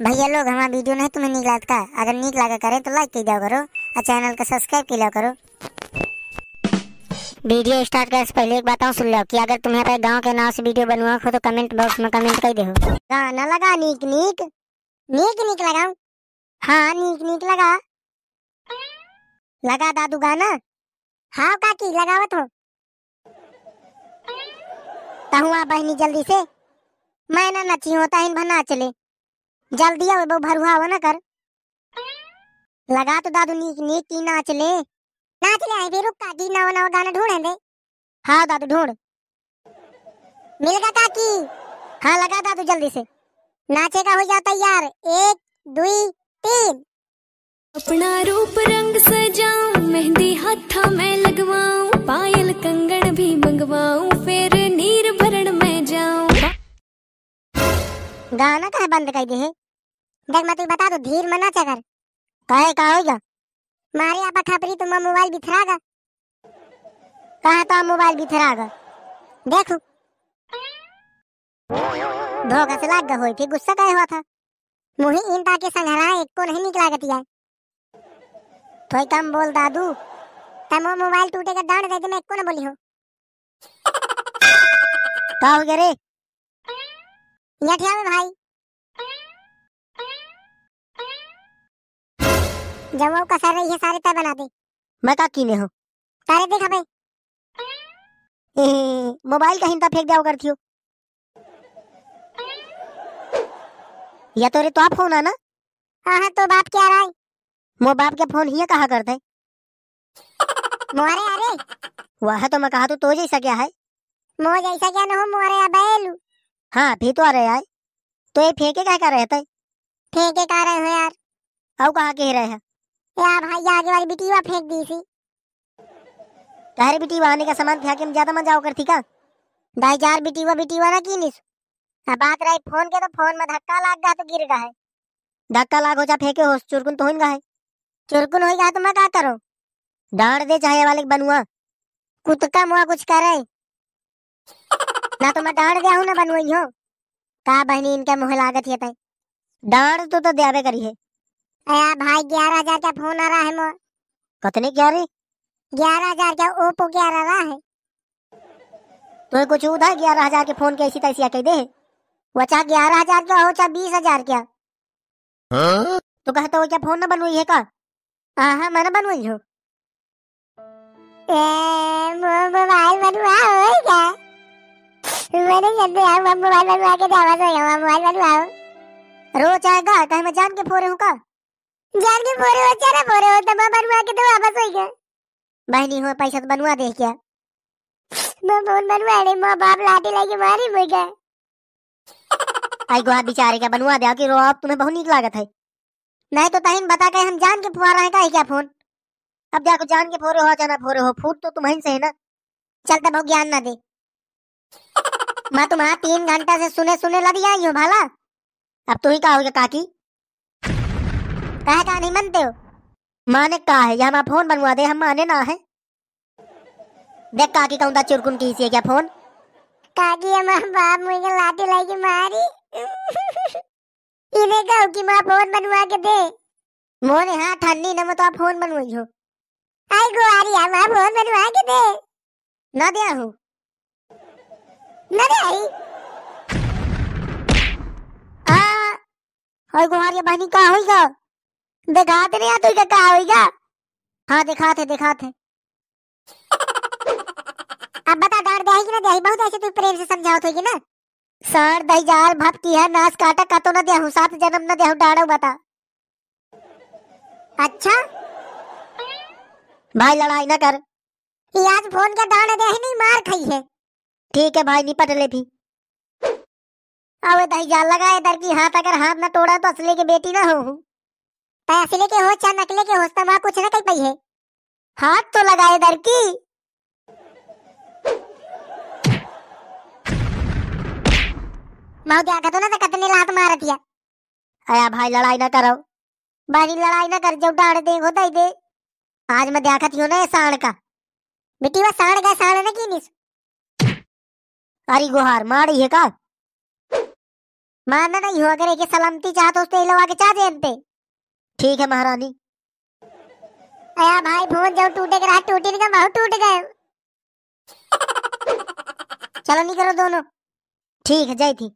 भैया लोग, हमारा वीडियो नहीं तुम्हें निक लगता। अगर निक लगा करे तो लाइक कर करो, और चैनल को सब्सक्राइब कर लिया करो। वीडियो स्टार्ट करने से पहले एक बात सुन लो कि अगर तुम्हें अपने गाँव के नाम से वीडियो बनवा हो तो कमेंट बॉक्स में कमेंट कर दो। गाना लगा, नीक नीक। नीक नीक लगाऊँ? हाँ नीक नीक लगा। लगा दादू गाना? हाँ काकी लगावत हो तहुआ बहनी जल्दी से। मैं ना नची होता, इन भना चले जल्दी आओ बहु भरुआ हो ना कर। लगा तो दादू नीक नीक की नाच ले। नाच ले आई फिर रुक काकी नवा नवा गाना ढूंढे दे। हाँ दादू ढूंढ मिल गया काकी। हाँ लगा दादू, जल्दी से। नाचे का हो जाता यार एक, दुई, तीन। अपना रूप, रंग सजाऊं, मेहंदी हाथा में लगवाऊं, पायल कंगन भी मंगवाऊं, फिर गाना कहे बंद कर दे है? देख, मैं तुझे बता दो, धीर में नाचा कर। कहे का होगा मारे आपा खपरी तुम मोबाइल बिथरागा। कहा तो मोबाइल बिथरागा? देखो। धोखा से लाग होई थी गुस्सा कहे हुआ था। मुही इन ताके संघरा एक को नहीं निकला गतिया तो कम बोल दादू तमो मोबाइल टूटेगा डांड दे दे, मैं एक को ना बोली हूँ। का हो गया रे? में भाई। जब वो कसर रही है सारे तय बना दे। मैं का कीने हो? सारे देखा भाई। मोबाइल का हिंता फेंक दिया करती हो या तो रे तो आप फ़ोन आना हाँ हाँ तो बाप क्या रहा है? मो बाप के फ़ोन ही कहा करते मोरे अरे। वह तो मैं कहा तो तो जैसा क्या है? मो जैसा क्या ना हो मोरे अबेलू हाँ भी तो आ रहे आए तो ये फेंके क्या कर रहे थे फेंके का रहे हो यार? अब कहा कह रहे हैं? यार भाई आगे वाली बिटिया फेंक दी थी तारे बिटिया आने का सामान फेंके में ज़्यादा मज़ा करती का? दाई जार बिटिया बिटिया ना की निस अब बात रही फ़ोन के तो फ़ोन में धक्का लाग गया तो गिर गया है। धक्का लाग हो जा फेंके हो चुरकुन तो हो गया है। चुरकुन हो गया तो मैं क्या करो? डांट दे चाहे वाले बनुआ। कुत्ता मुआ कुछ करे। ना तो मैं डांट दिया हूँ ना बनवाई हो। का बहनी इनके मुँह लागत है तय डांट तो तो देवे करी है। अया भाई ग्यारह हज़ार का फ़ोन आ रहा है मो कतने ग्यारह? ग्यारह हज़ार का ओप्पो ग्यारह रहा है। तो कुछ उधर ग्यारह हज़ार के फ़ोन के ऐसी तैसी कह दे वो चाहे ग्यारह हज़ार का हो चाहे बीस हज़ार क्या तो कहते हो क्या फ़ोन ना बनवाई है का? हाँ हाँ मैंने बनवाई हो। मोबाइल बनवा होगा मैंने जल्दी आओ मैं मोबाइल बनवा के जावा तो यहाँ मोबाइल बनवाओ रोज आएगा कहीं मैं जान के फोरे हूँ का? जान के फोरे हो चारा फोरे हो तो मैं बनवा के तो वापस हो गया बहनी हो पैसा तो बनवा दे क्या? मैं फ़ोन बनवा रही माँ बाप लाठी लेके मारी मुझे। आई गुहा बेचारे का बनवा दिया कि रो अब तुम्हें बहुत नीक लागत है। नहीं तो तहिन बता के हम जान के फुआ रहे का है क्या फ़ोन? अब जाको जान के फोरे हो जाना फोरे हो फूट तो तुम्हें से है ना? चलता बहुत ज्ञान ना दे। मैं तुम्हारा तीन घंटा से सुने सुने लग आई हूँ भाला। अब तू ही कहा होगा काकी। कहे का नहीं मानते हो? माने का है या फ़ोन बनवा दे हम माने ना है। देख काकी कहूँ चुरकुन की है क्या फ़ोन? काकी हमारा बाप मुझे लाठी लाके मारी। इन्हें कहो कि माँ फ़ोन बनवा के दे। मोने हाँ ठंडी न मैं तो आप फ़ोन बनवाई हो। आई गुआरी हमारा फ़ोन बनवा के दे। ना दिया हूँ। ना दे आई आ हाय गुहारिया बहनी का होइगा दिखाते नहीं आते का होइगा हाँ दिखाते दिखाते। अब बता डांट दे कि ना दे बहुत ऐसे तू प्रेम से समझाओ तो ना। सर दही जाल भपकी है नाच काटा का तो ना दे हूँ सात जन्म ना दे हूँ डाड़ो बता। अच्छा? भाई लड़ाई ना कर। आज फ़ोन का दाना दे नहीं मार खाई है। ठीक है भाई, निपट ले भी। अब दही जाल लगाए दर की हाथ, अगर हाथ ना तोड़ा तो असले के बेटी ना हो असले के हो चाहे नकले के हो वहाँ कुछ ना कही है हाथ तो लगाए दर की। मौत आखा तो ना तो कतने लात मार दिया। आया भाई, लड़ाई ना करो। भाई, लड़ाई ना कर, जो डाड़ दे हो दे आज मैं देखा थी ना ये साण का। बेटी, वो साण का साण ना की निस अरे गुहार मारी है का? मानना नहीं हुआ करे कि सलामती चाहत उसते लोग आके चाह दे पे ठीक है महारानी। अया भाई, फ़ोन जो टूटे के रहा टूटी नहीं बहुत टूट गए। चलो नहीं करो दोनों। ठीक है जाई थी।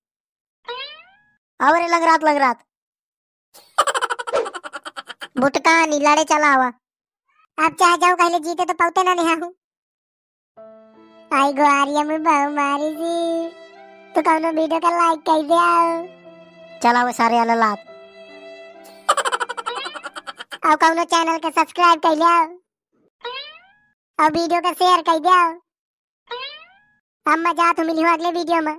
और लग रात लग रात। बुटका नहीं, लड़े चला हुआ। अब चाहे जाओ कहले जीते तो पौते ना नहीं हूँ आई गो आर्या में बहु मारी सी तो कौनो वीडियो का लाइक कर दिया चला वो सारे अलग लात। और कौनो चैनल के सब्सक्राइब कर लिया और वीडियो का शेयर कर दिया अब मज़ा तो मिली हो अगले वीडियो में।